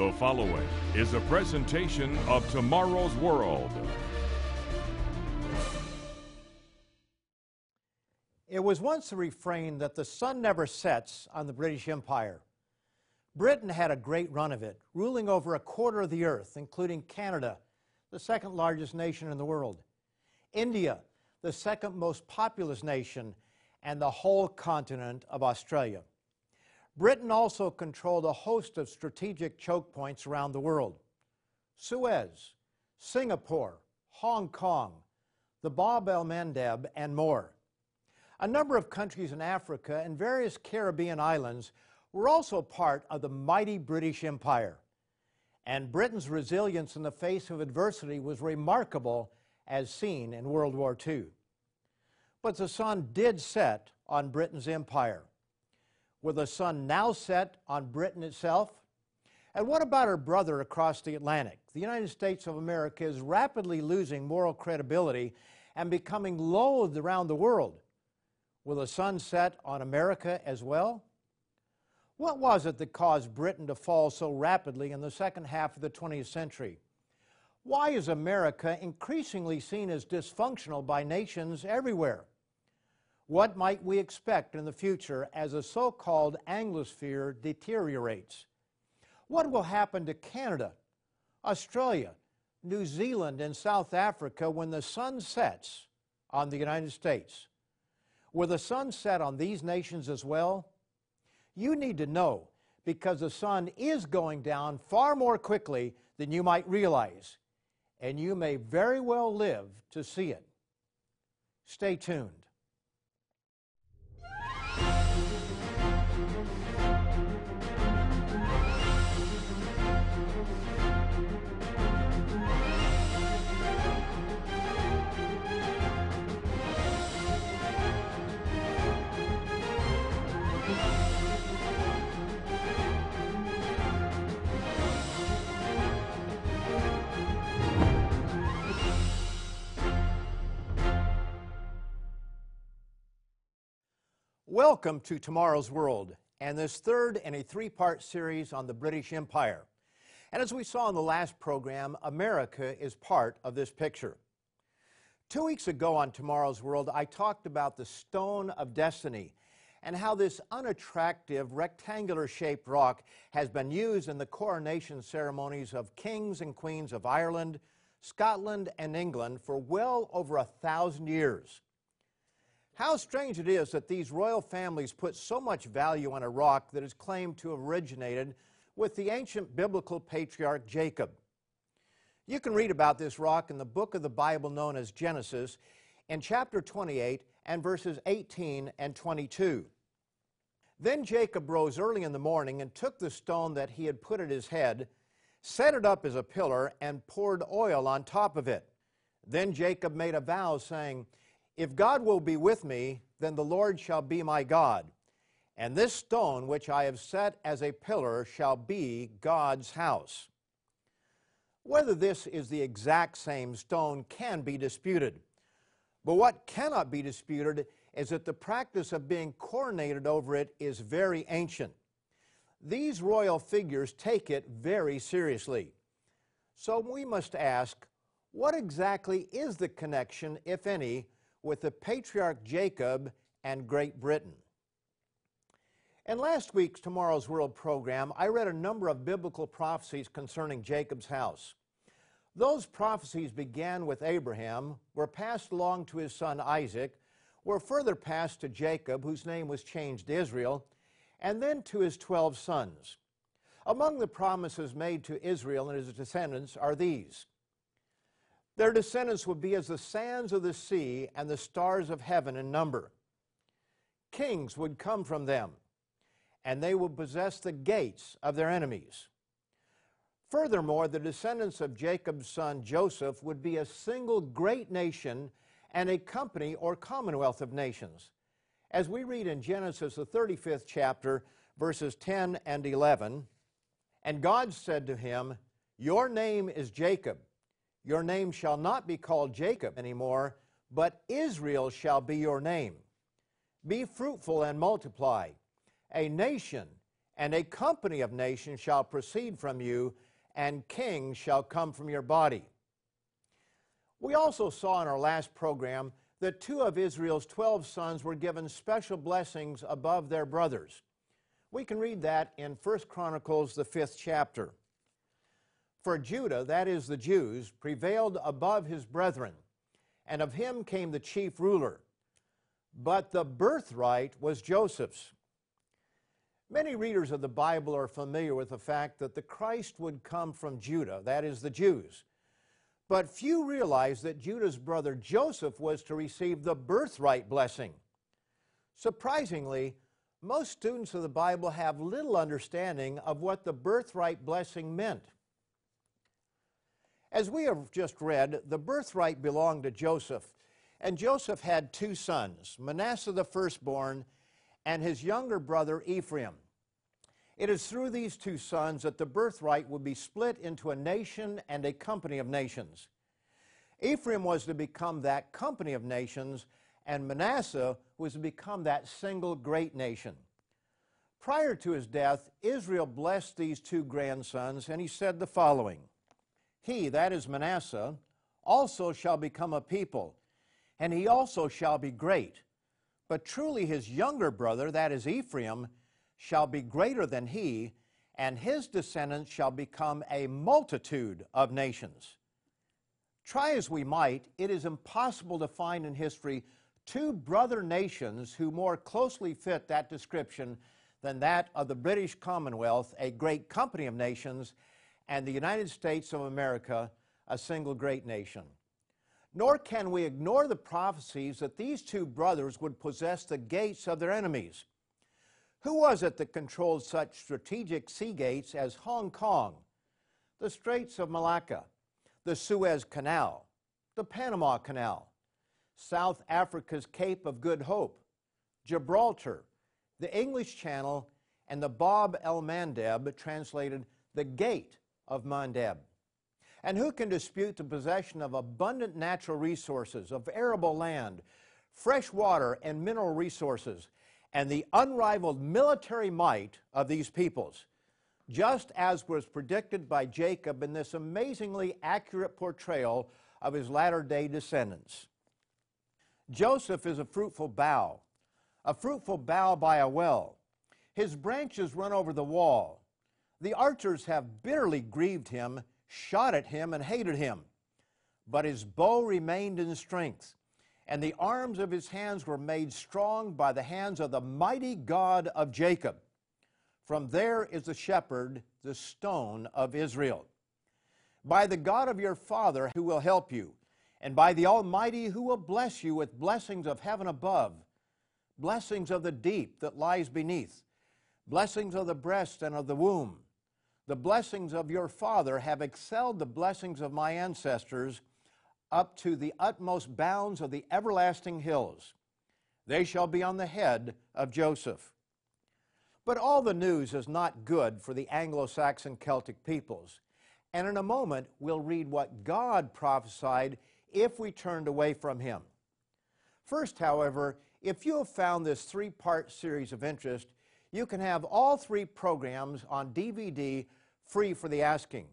The following is a presentation of Tomorrow's World. It was once a refrain that the sun never sets on the British Empire. Britain had a great run of it, ruling over a quarter of the earth, including Canada, the second largest nation in the world, India, the second most populous nation, and the whole continent of Australia. Britain also controlled a host of strategic choke points around the world Suez, Singapore, Hong Kong, the Bab el Mandeb, and more. A number of countries in Africa and various Caribbean islands were also part of the mighty British Empire. And Britain's resilience in the face of adversity was remarkable as seen in World War II. But the sun did set on Britain's empire. Will the sun now set on Britain itself? And what about her brother across the Atlantic? The United States of America is rapidly losing moral credibility and becoming loathed around the world. Will the sun set on America as well? What was it that caused Britain to fall so rapidly in the second half of the 20th century? Why is America increasingly seen as dysfunctional by nations everywhere? What might we expect in the future as the so called Anglosphere deteriorates? What will happen to Canada, Australia, New Zealand, and South Africa when the sun sets on the United States? Will the sun set on these nations as well? You need to know because the sun is going down far more quickly than you might realize, and you may very well live to see it. Stay tuned. Welcome to Tomorrow's World and this third in a three part series on the British Empire. And as we saw in the last program, America is part of this picture. Two weeks ago on Tomorrow's World, I talked about the Stone of Destiny and how this unattractive rectangular shaped rock has been used in the coronation ceremonies of kings and queens of Ireland, Scotland, and England for well over a thousand years. How strange it is that these royal families put so much value on a rock that is claimed to have originated with the ancient biblical patriarch Jacob. You can read about this rock in the book of the Bible known as Genesis in chapter 28 and verses 18 and 22. Then Jacob rose early in the morning and took the stone that he had put at his head, set it up as a pillar, and poured oil on top of it. Then Jacob made a vow, saying, if God will be with me, then the Lord shall be my God. And this stone which I have set as a pillar shall be God's house. Whether this is the exact same stone can be disputed. But what cannot be disputed is that the practice of being coronated over it is very ancient. These royal figures take it very seriously. So we must ask what exactly is the connection, if any, with the patriarch Jacob and Great Britain. In last week's Tomorrow's World program, I read a number of biblical prophecies concerning Jacob's house. Those prophecies began with Abraham, were passed along to his son Isaac, were further passed to Jacob, whose name was changed to Israel, and then to his twelve sons. Among the promises made to Israel and his descendants are these their descendants would be as the sands of the sea and the stars of heaven in number. Kings would come from them, and they would possess the gates of their enemies. Furthermore, the descendants of Jacob's son Joseph would be a single great nation and a company or commonwealth of nations. As we read in Genesis, the 35th chapter, verses 10 and 11, and God said to him, Your name is Jacob your name shall not be called Jacob anymore, but Israel shall be your name. Be fruitful and multiply. A nation and a company of nations shall proceed from you, and kings shall come from your body. We also saw in our last program that two of Israel's 12 sons were given special blessings above their brothers. We can read that in 1 Chronicles, the fifth chapter. For Judah, that is the Jews, prevailed above his brethren, and of him came the chief ruler. But the birthright was Joseph's. Many readers of the Bible are familiar with the fact that the Christ would come from Judah, that is the Jews. But few realize that Judah's brother Joseph was to receive the birthright blessing. Surprisingly, most students of the Bible have little understanding of what the birthright blessing meant. As we have just read, the birthright belonged to Joseph, and Joseph had two sons, Manasseh the firstborn and his younger brother Ephraim. It is through these two sons that the birthright would be split into a nation and a company of nations. Ephraim was to become that company of nations, and Manasseh was to become that single great nation. Prior to his death, Israel blessed these two grandsons, and he said the following He, that is Manasseh, also shall become a people, and he also shall be great. But truly his younger brother, that is Ephraim, shall be greater than he, and his descendants shall become a multitude of nations. Try as we might, it is impossible to find in history two brother nations who more closely fit that description than that of the British Commonwealth, a great company of nations, and the United States of America, a single great nation. Nor can we ignore the prophecies that these two brothers would possess the gates of their enemies. Who was it that controlled such strategic sea gates as Hong Kong, the Straits of Malacca, the Suez Canal, the Panama Canal, South Africa's Cape of Good Hope, Gibraltar, the English Channel, and the Bab el Mandeb, translated the Gate of Mandeb? And who can dispute the possession of abundant natural resources, of arable land, fresh water, and mineral resources? and the unrivaled military might of these peoples, just as was predicted by Jacob in this amazingly accurate portrayal of his latter day descendants. Joseph is a fruitful bough, a fruitful bough by a well. His branches run over the wall. The archers have bitterly grieved him, shot at him, and hated him. But his bow remained in strength and the arms of his hands were made strong by the hands of the mighty God of Jacob. From there is the shepherd, the stone of Israel. By the God of your father who will help you, and by the Almighty who will bless you with blessings of heaven above, blessings of the deep that lies beneath, blessings of the breast and of the womb. The blessings of your father have excelled the blessings of my ancestors up to the utmost bounds of the everlasting hills. They shall be on the head of Joseph. But all the news is not good for the Anglo Saxon Celtic peoples. And in a moment, we'll read what God prophesied if we turned away from Him. First, however, if you have found this three part series of interest, you can have all three programs on DVD free for the asking.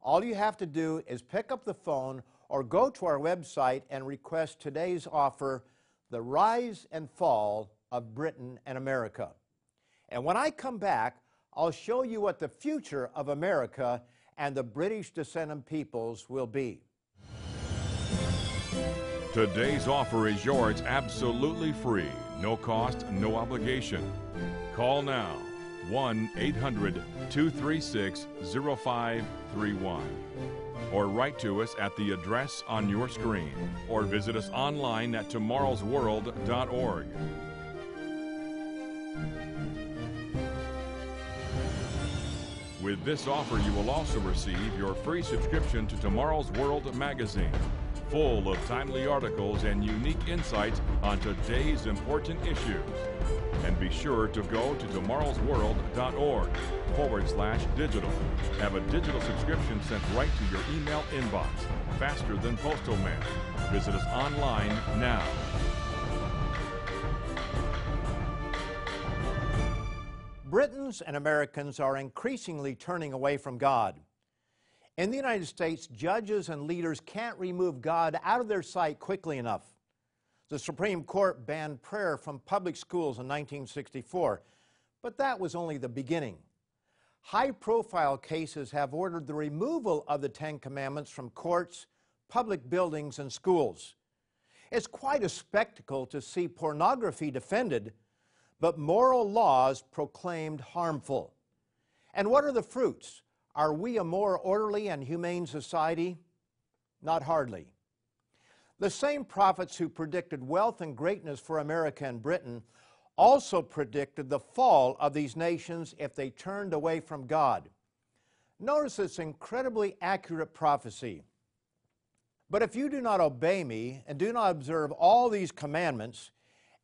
All you have to do is pick up the phone or go to our website and request today's offer, The Rise and Fall of Britain and America. And when I come back, I'll show you what the future of America and the British descendant peoples will be. Today's offer is yours absolutely free, no cost, no obligation. Call now. 1 800 236 0531 or write to us at the address on your screen. Or visit us online at tomorrowsworld.org. With this offer, you will also receive your free subscription to Tomorrow's World magazine, full of timely articles and unique insights on today's important issues. And be sure to go to tomorrowsworld.org forward slash digital. Have a digital subscription sent right to your email inbox, faster than postal mail. Visit us online now. Britons and Americans are increasingly turning away from God. In the United States, judges and leaders can't remove God out of their sight quickly enough. The Supreme Court banned prayer from public schools in 1964, but that was only the beginning. High profile cases have ordered the removal of the Ten Commandments from courts, public buildings, and schools. It's quite a spectacle to see pornography defended but moral laws proclaimed harmful. And what are the fruits? Are we a more orderly and humane society? Not hardly. The same prophets who predicted wealth and greatness for America and Britain also predicted the fall of these nations if they turned away from God. Notice this incredibly accurate prophecy. But if you do not obey me and do not observe all these commandments,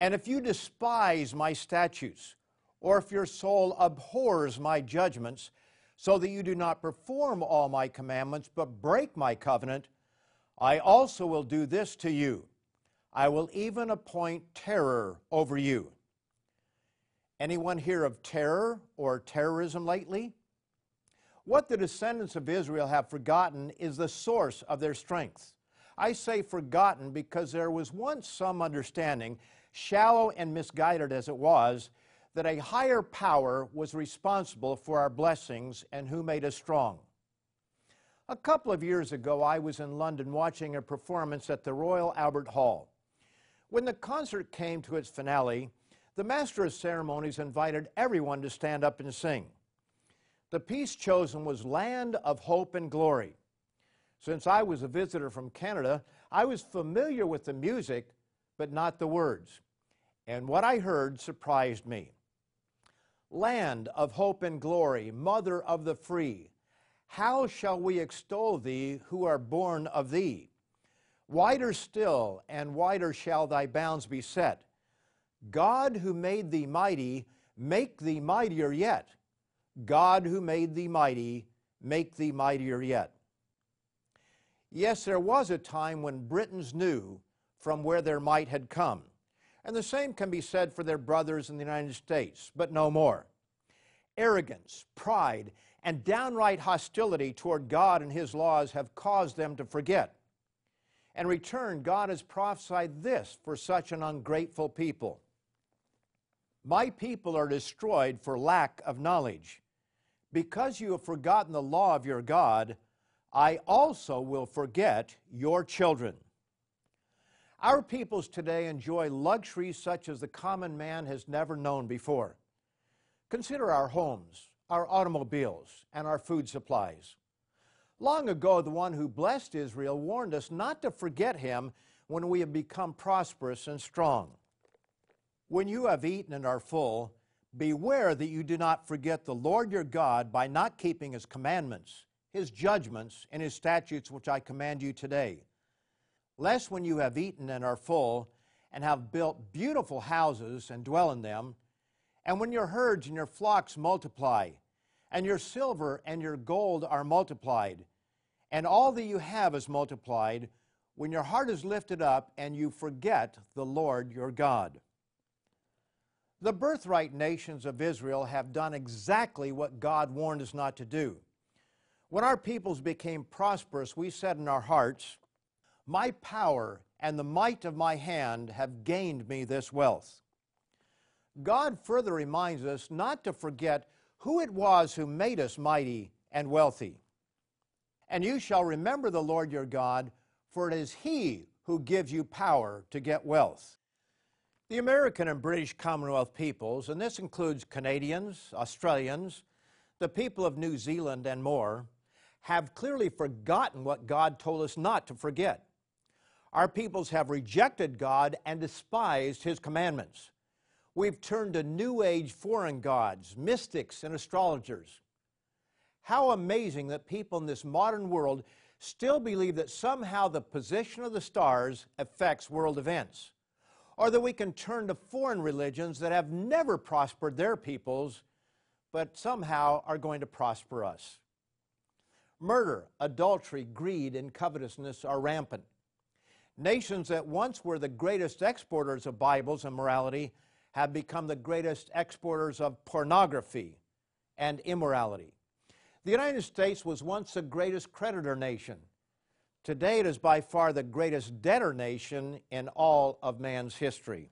and if you despise my statutes, or if your soul abhors my judgments, so that you do not perform all my commandments, but break my covenant, I also will do this to you. I will even appoint terror over you. Anyone hear of terror or terrorism lately? What the descendants of Israel have forgotten is the source of their strength. I say forgotten because there was once some understanding shallow and misguided as it was, that a higher power was responsible for our blessings and who made us strong. A couple of years ago, I was in London watching a performance at the Royal Albert Hall. When the concert came to its finale, the Master of Ceremonies invited everyone to stand up and sing. The piece chosen was Land of Hope and Glory. Since I was a visitor from Canada, I was familiar with the music, but not the words. And what I heard surprised me. Land of hope and glory, mother of the free, how shall we extol thee who are born of thee? Wider still and wider shall thy bounds be set. God who made thee mighty, make thee mightier yet. God who made thee mighty, make thee mightier yet. Yes, there was a time when Britons knew from where their might had come. And the same can be said for their brothers in the United States, but no more. Arrogance, pride, and downright hostility toward God and His laws have caused them to forget. In return, God has prophesied this for such an ungrateful people My people are destroyed for lack of knowledge. Because you have forgotten the law of your God, I also will forget your children. Our peoples today enjoy luxuries such as the common man has never known before. Consider our homes, our automobiles, and our food supplies. Long ago, the one who blessed Israel warned us not to forget him when we have become prosperous and strong. When you have eaten and are full, beware that you do not forget the Lord your God by not keeping his commandments, his judgments, and his statutes which I command you today lest when you have eaten and are full, and have built beautiful houses and dwell in them, and when your herds and your flocks multiply, and your silver and your gold are multiplied, and all that you have is multiplied, when your heart is lifted up and you forget the Lord your God. The birthright nations of Israel have done exactly what God warned us not to do. When our peoples became prosperous, we said in our hearts, my power and the might of my hand have gained me this wealth. God further reminds us not to forget who it was who made us mighty and wealthy. And you shall remember the Lord your God, for it is He who gives you power to get wealth. The American and British Commonwealth peoples, and this includes Canadians, Australians, the people of New Zealand, and more, have clearly forgotten what God told us not to forget. Our peoples have rejected God and despised His commandments. We've turned to New Age foreign gods, mystics, and astrologers. How amazing that people in this modern world still believe that somehow the position of the stars affects world events, or that we can turn to foreign religions that have never prospered their peoples, but somehow are going to prosper us. Murder, adultery, greed, and covetousness are rampant. Nations that once were the greatest exporters of Bibles and morality have become the greatest exporters of pornography and immorality. The United States was once the greatest creditor nation. Today it is by far the greatest debtor nation in all of man's history.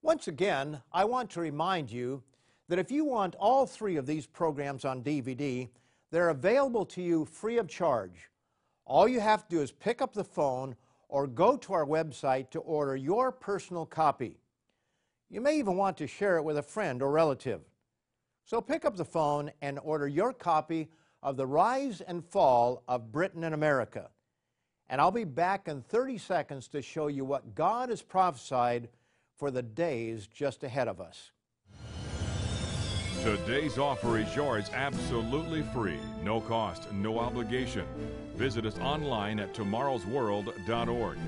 Once again, I want to remind you that if you want all three of these programs on DVD, they're available to you free of charge. All you have to do is pick up the phone or go to our website to order your personal copy. You may even want to share it with a friend or relative. So pick up the phone and order your copy of The Rise and Fall of Britain and America. And I'll be back in 30 seconds to show you what God has prophesied for the days just ahead of us. Today's offer is yours absolutely free, no cost, no obligation. Visit us online at tomorrowsworld.org.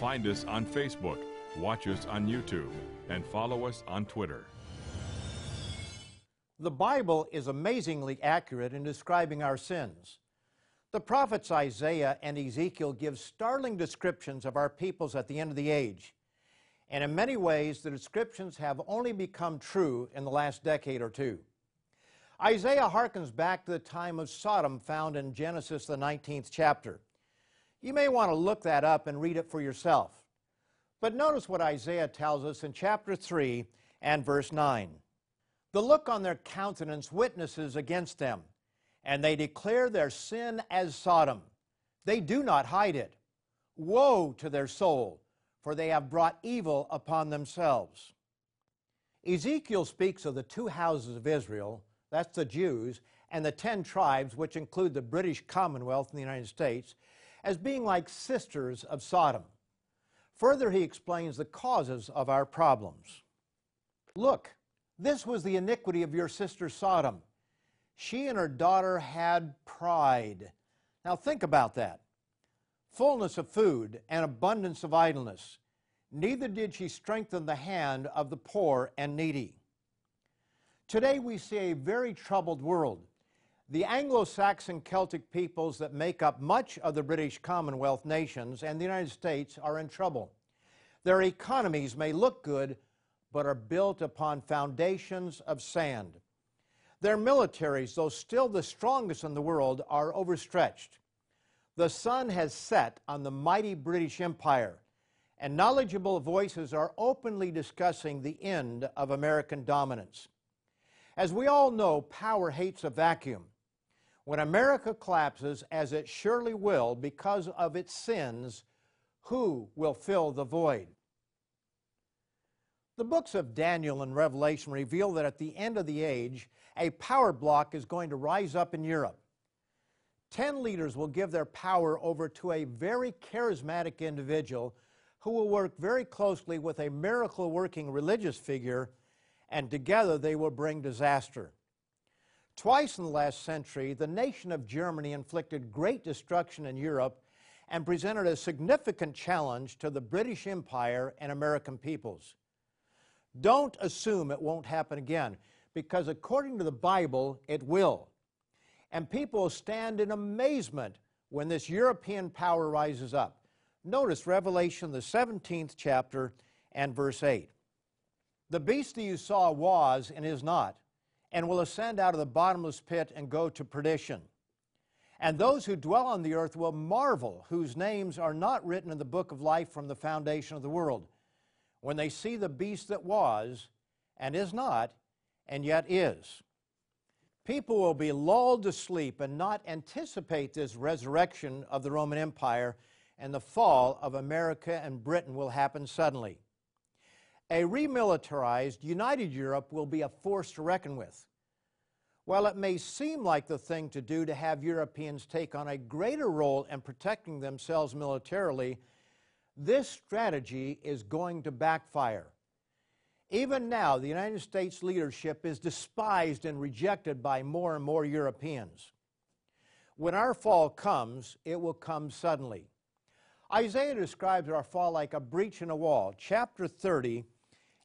Find us on Facebook, watch us on YouTube, and follow us on Twitter. The Bible is amazingly accurate in describing our sins. The prophets Isaiah and Ezekiel give startling descriptions of our peoples at the end of the age. And in many ways, the descriptions have only become true in the last decade or two. Isaiah harkens back to the time of Sodom found in Genesis, the 19th chapter. You may want to look that up and read it for yourself. But notice what Isaiah tells us in chapter 3 and verse 9. The look on their countenance witnesses against them, and they declare their sin as Sodom. They do not hide it. Woe to their soul, for they have brought evil upon themselves. Ezekiel speaks of the two houses of Israel, that's the Jews, and the ten tribes, which include the British Commonwealth in the United States, as being like sisters of Sodom. Further, he explains the causes of our problems. Look, this was the iniquity of your sister Sodom. She and her daughter had pride. Now think about that. Fullness of food and abundance of idleness. Neither did she strengthen the hand of the poor and needy. Today we see a very troubled world. The Anglo Saxon Celtic peoples that make up much of the British Commonwealth nations and the United States are in trouble. Their economies may look good, but are built upon foundations of sand. Their militaries, though still the strongest in the world, are overstretched. The sun has set on the mighty British Empire, and knowledgeable voices are openly discussing the end of American dominance. As we all know, power hates a vacuum. When America collapses, as it surely will because of its sins, who will fill the void? The books of Daniel and Revelation reveal that at the end of the age, a power block is going to rise up in Europe. Ten leaders will give their power over to a very charismatic individual who will work very closely with a miracle working religious figure, and together they will bring disaster. Twice in the last century, the nation of Germany inflicted great destruction in Europe and presented a significant challenge to the British Empire and American peoples. Don't assume it won't happen again, because according to the Bible, it will. And people stand in amazement when this European power rises up. Notice Revelation, the 17th chapter, and verse 8. The beast that you saw was and is not, and will ascend out of the bottomless pit and go to perdition. And those who dwell on the earth will marvel, whose names are not written in the book of life from the foundation of the world when they see the beast that was and is not and yet is. People will be lulled to sleep and not anticipate this resurrection of the Roman Empire, and the fall of America and Britain will happen suddenly. A remilitarized, united Europe will be a force to reckon with. While it may seem like the thing to do to have Europeans take on a greater role in protecting themselves militarily this strategy is going to backfire. Even now, the United States leadership is despised and rejected by more and more Europeans. When our fall comes, it will come suddenly. Isaiah describes our fall like a breach in a wall, chapter 30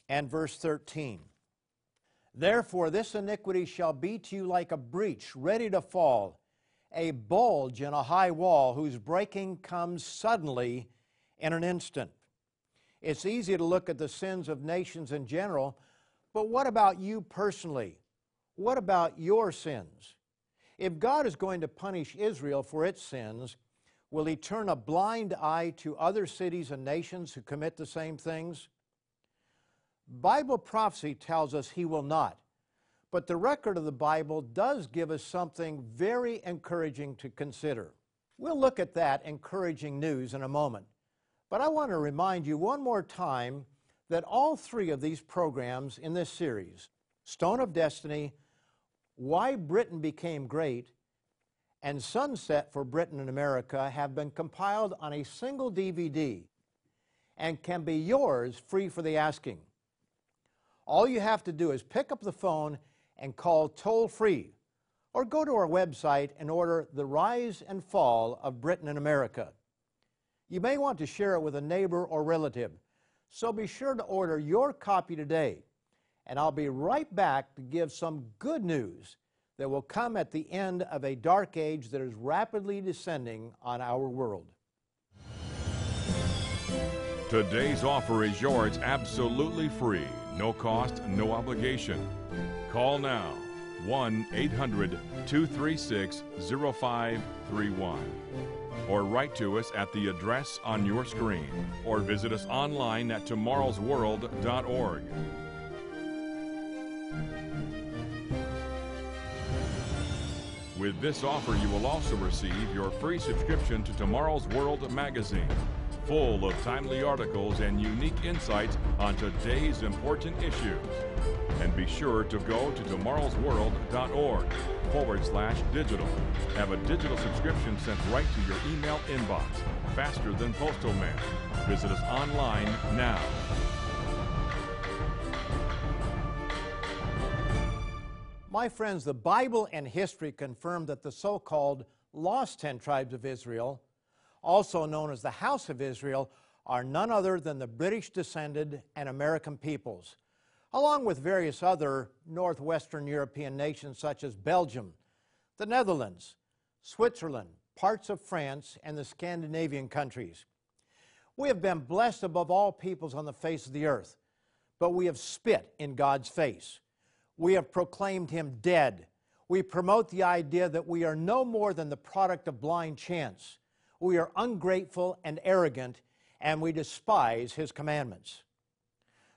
and verse 13. Therefore, this iniquity shall be to you like a breach ready to fall, a bulge in a high wall whose breaking comes suddenly in an instant. It's easy to look at the sins of nations in general, but what about you personally? What about your sins? If God is going to punish Israel for its sins, will He turn a blind eye to other cities and nations who commit the same things? Bible prophecy tells us He will not, but the record of the Bible does give us something very encouraging to consider. We'll look at that encouraging news in a moment. But I want to remind you one more time that all three of these programs in this series Stone of Destiny, Why Britain Became Great, and Sunset for Britain and America have been compiled on a single DVD and can be yours free for the asking. All you have to do is pick up the phone and call toll free or go to our website and order The Rise and Fall of Britain and America. You may want to share it with a neighbor or relative, so be sure to order your copy today. And I'll be right back to give some good news that will come at the end of a dark age that is rapidly descending on our world. Today's offer is yours absolutely free, no cost, no obligation. Call now 1 800 236 0531 or write to us at the address on your screen or visit us online at tomorrowsworld.org. With this offer, you will also receive your free subscription to Tomorrow's World magazine, full of timely articles and unique insights on today's important issues. And be sure to go to tomorrowsworld.org forward slash digital. Have a digital subscription sent right to your email inbox, faster than postal mail. Visit us online now. My friends, the Bible and history confirm that the so called lost ten tribes of Israel, also known as the House of Israel, are none other than the British descended and American peoples, along with various other northwestern European nations such as Belgium, the Netherlands, Switzerland, parts of France, and the Scandinavian countries. We have been blessed above all peoples on the face of the earth, but we have spit in God's face. We have proclaimed him dead. We promote the idea that we are no more than the product of blind chance. We are ungrateful and arrogant, and we despise his commandments.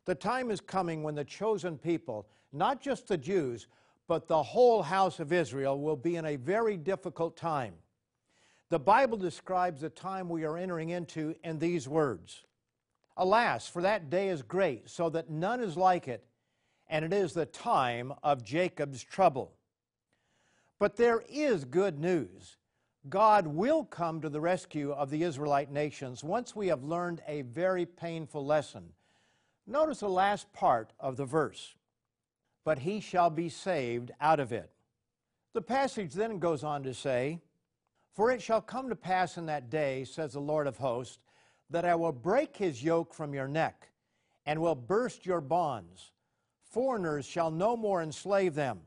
The time is coming when the chosen people, not just the Jews, but the whole house of Israel, will be in a very difficult time. The Bible describes the time we are entering into in these words Alas, for that day is great, so that none is like it and it is the time of Jacob's trouble. But there is good news. God will come to the rescue of the Israelite nations once we have learned a very painful lesson. Notice the last part of the verse. But he shall be saved out of it. The passage then goes on to say, For it shall come to pass in that day, says the Lord of hosts, that I will break his yoke from your neck, and will burst your bonds. Foreigners shall no more enslave them,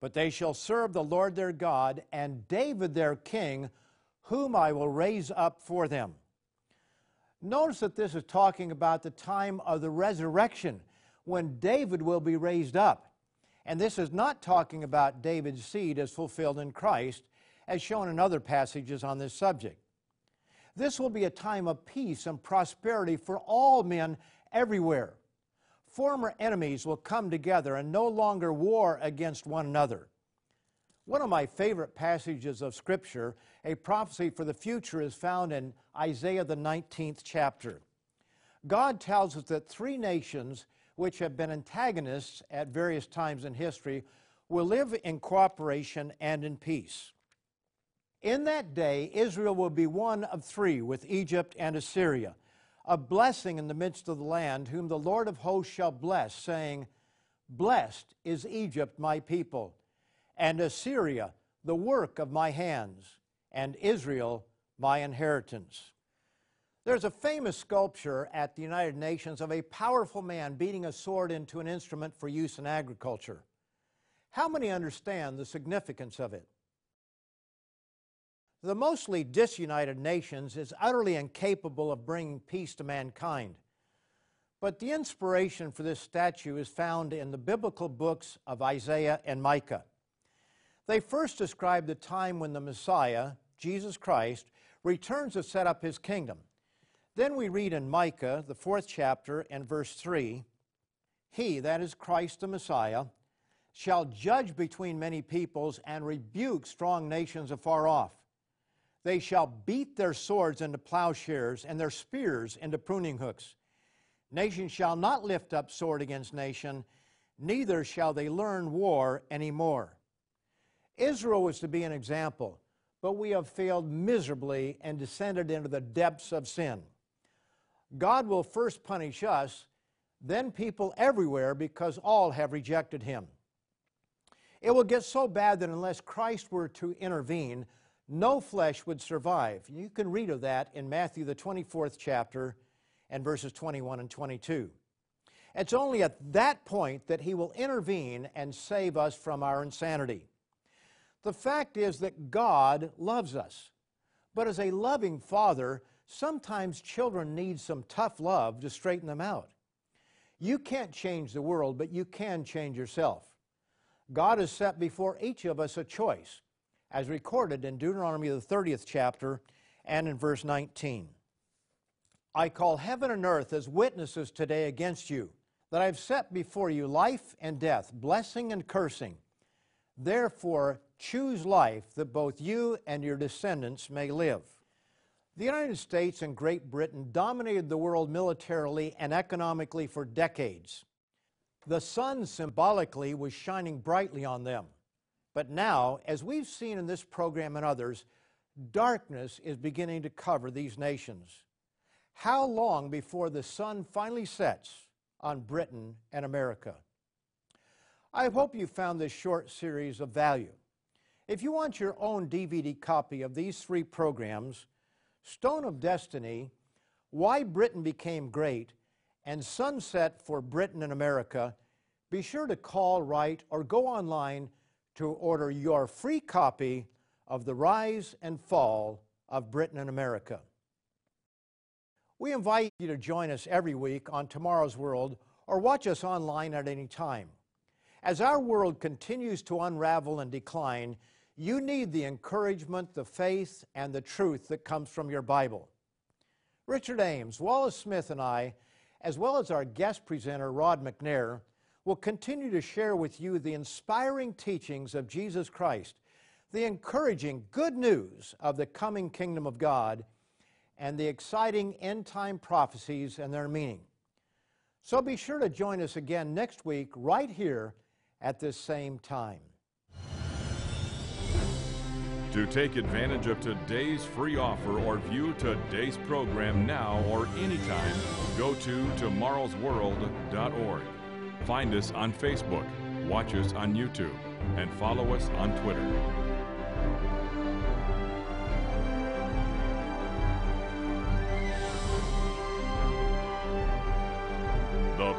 but they shall serve the Lord their God and David their king, whom I will raise up for them. Notice that this is talking about the time of the resurrection when David will be raised up. And this is not talking about David's seed as fulfilled in Christ, as shown in other passages on this subject. This will be a time of peace and prosperity for all men everywhere former enemies will come together and no longer war against one another. One of my favorite passages of Scripture, a prophecy for the future, is found in Isaiah, the 19th chapter. God tells us that three nations, which have been antagonists at various times in history, will live in cooperation and in peace. In that day, Israel will be one of three with Egypt and Assyria a blessing in the midst of the land, whom the Lord of hosts shall bless, saying, Blessed is Egypt, my people, and Assyria, the work of my hands, and Israel, my inheritance. There's a famous sculpture at the United Nations of a powerful man beating a sword into an instrument for use in agriculture. How many understand the significance of it? The mostly disunited nations is utterly incapable of bringing peace to mankind. But the inspiration for this statue is found in the biblical books of Isaiah and Micah. They first describe the time when the Messiah, Jesus Christ, returns to set up his kingdom. Then we read in Micah, the fourth chapter, and verse 3 He, that is Christ the Messiah, shall judge between many peoples and rebuke strong nations afar off. They shall beat their swords into plowshares and their spears into pruning hooks. Nation shall not lift up sword against nation, neither shall they learn war any more. Israel was to be an example, but we have failed miserably and descended into the depths of sin. God will first punish us, then people everywhere because all have rejected him. It will get so bad that unless Christ were to intervene, no flesh would survive. You can read of that in Matthew, the 24th chapter, and verses 21 and 22. It's only at that point that he will intervene and save us from our insanity. The fact is that God loves us. But as a loving father, sometimes children need some tough love to straighten them out. You can't change the world, but you can change yourself. God has set before each of us a choice, as recorded in Deuteronomy, the 30th chapter, and in verse 19. I call heaven and earth as witnesses today against you, that I have set before you life and death, blessing and cursing. Therefore, choose life that both you and your descendants may live. The United States and Great Britain dominated the world militarily and economically for decades. The sun symbolically was shining brightly on them. But now, as we've seen in this program and others, darkness is beginning to cover these nations. How long before the sun finally sets on Britain and America? I hope you found this short series of value. If you want your own DVD copy of these three programs, Stone of Destiny, Why Britain Became Great, and Sunset for Britain and America, be sure to call, write, or go online to order your free copy of The Rise and Fall of Britain and America. We invite you to join us every week on Tomorrow's World or watch us online at any time. As our world continues to unravel and decline, you need the encouragement, the faith, and the truth that comes from your Bible. Richard Ames, Wallace Smith, and I, as well as our guest presenter, Rod McNair, will continue to share with you the inspiring teachings of Jesus Christ, the encouraging good news of the coming kingdom of God, and the exciting end time prophecies and their meaning. So be sure to join us again next week, right here at this same time. To take advantage of today's free offer or view today's program now or anytime, go to tomorrowsworld.org. Find us on Facebook, watch us on YouTube, and follow us on Twitter.